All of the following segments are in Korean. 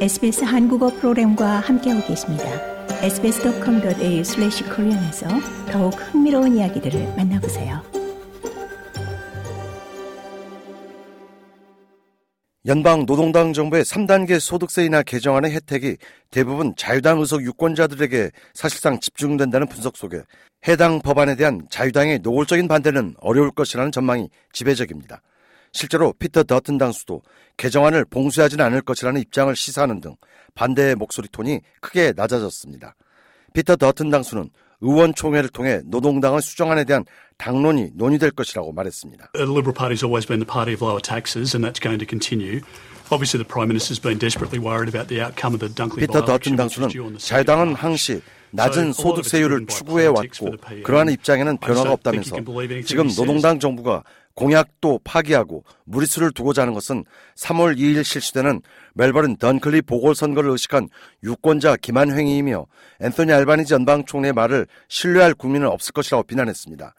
SBS 한국어 프로그램과 함께하고 계십니다. sbs.com.au/korean에서 더욱 흥미로운 이야기들을 만나보세요. 연방 노동당 정부의 3단계 소득세 인하 개정안의 혜택이 대부분 자유당 의석 유권자들에게 사실상 집중된다는 분석 속에 해당 법안에 대한 자유당의 노골적인 반대는 어려울 것이라는 전망이 지배적입니다. 실제로 피터 더튼 당수도 개정안을 봉쇄하지는 않을 것이라는 입장을 시사하는 등 반대의 목소리 톤이 크게 낮아졌습니다. 피터 더튼 당수는 의원총회를 통해 노동당의 수정안에 대한 당론이 논의될 것이라고 말했습니다. The Liberal Party's always been the party of lower taxes and that's going to continue. Obviously the Prime Minister's been desperately worried about the outcome of the Dunkley 피터 더튼 당수는 자유당은 항시 낮은 소득세율을 추구해 왔고 그러한 입장에는 변화가 없다면서 지금 노동당 정부가 공약도 파기하고 무리수를 두고 자는 것은 3월 2일 실시되는 멜버른 던클리 보궐선거를 의식한 유권자 기만 행위이며 앤소니 알바니지 연방 총리의 말을 신뢰할 국민은 없을 것이라고 비난했습니다.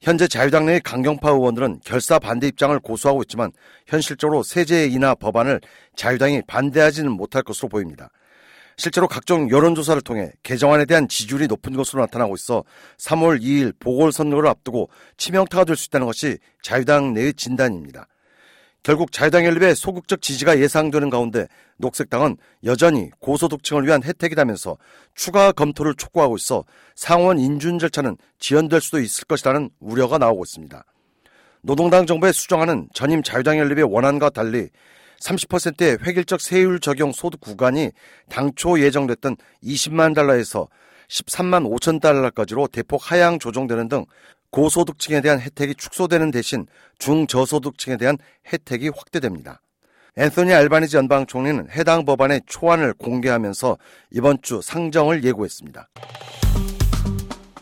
현재 자유당 내의 강경파 의원들은 결사 반대 입장을 고수하고 있지만 현실적으로 세제 인하 법안을 자유당이 반대하지는 못할 것으로 보입니다. 실제로 각종 여론조사를 통해 개정안에 대한 지지율이 높은 것으로 나타나고 있어 3월 2일 보궐선거를 앞두고 치명타가 될 수 있다는 것이 자유당 내의 진단입니다. 결국 자유당 연립의 소극적 지지가 예상되는 가운데 녹색당은 여전히 고소득층을 위한 혜택이라면서 추가 검토를 촉구하고 있어 상원 인준 절차는 지연될 수도 있을 것이라는 우려가 나오고 있습니다. 노동당 정부의 수정안은 전임 자유당 연립의 원안과 달리 30%의 획일적 세율 적용 소득 구간이 당초 예정됐던 20만 달러에서 13만 5천 달러까지로 대폭 하향 조정되는 등 고소득층에 대한 혜택이 축소되는 대신 중저소득층에 대한 혜택이 확대됩니다. 앤소니 알바니지 연방 총리는 해당 법안의 초안을 공개하면서 이번 주 상정을 예고했습니다.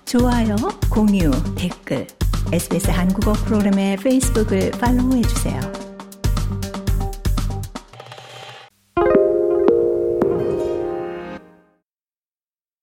좋아요, 공유, 댓글, SBS 한국어 프로그램의 페이스북을 팔로우해 주세요.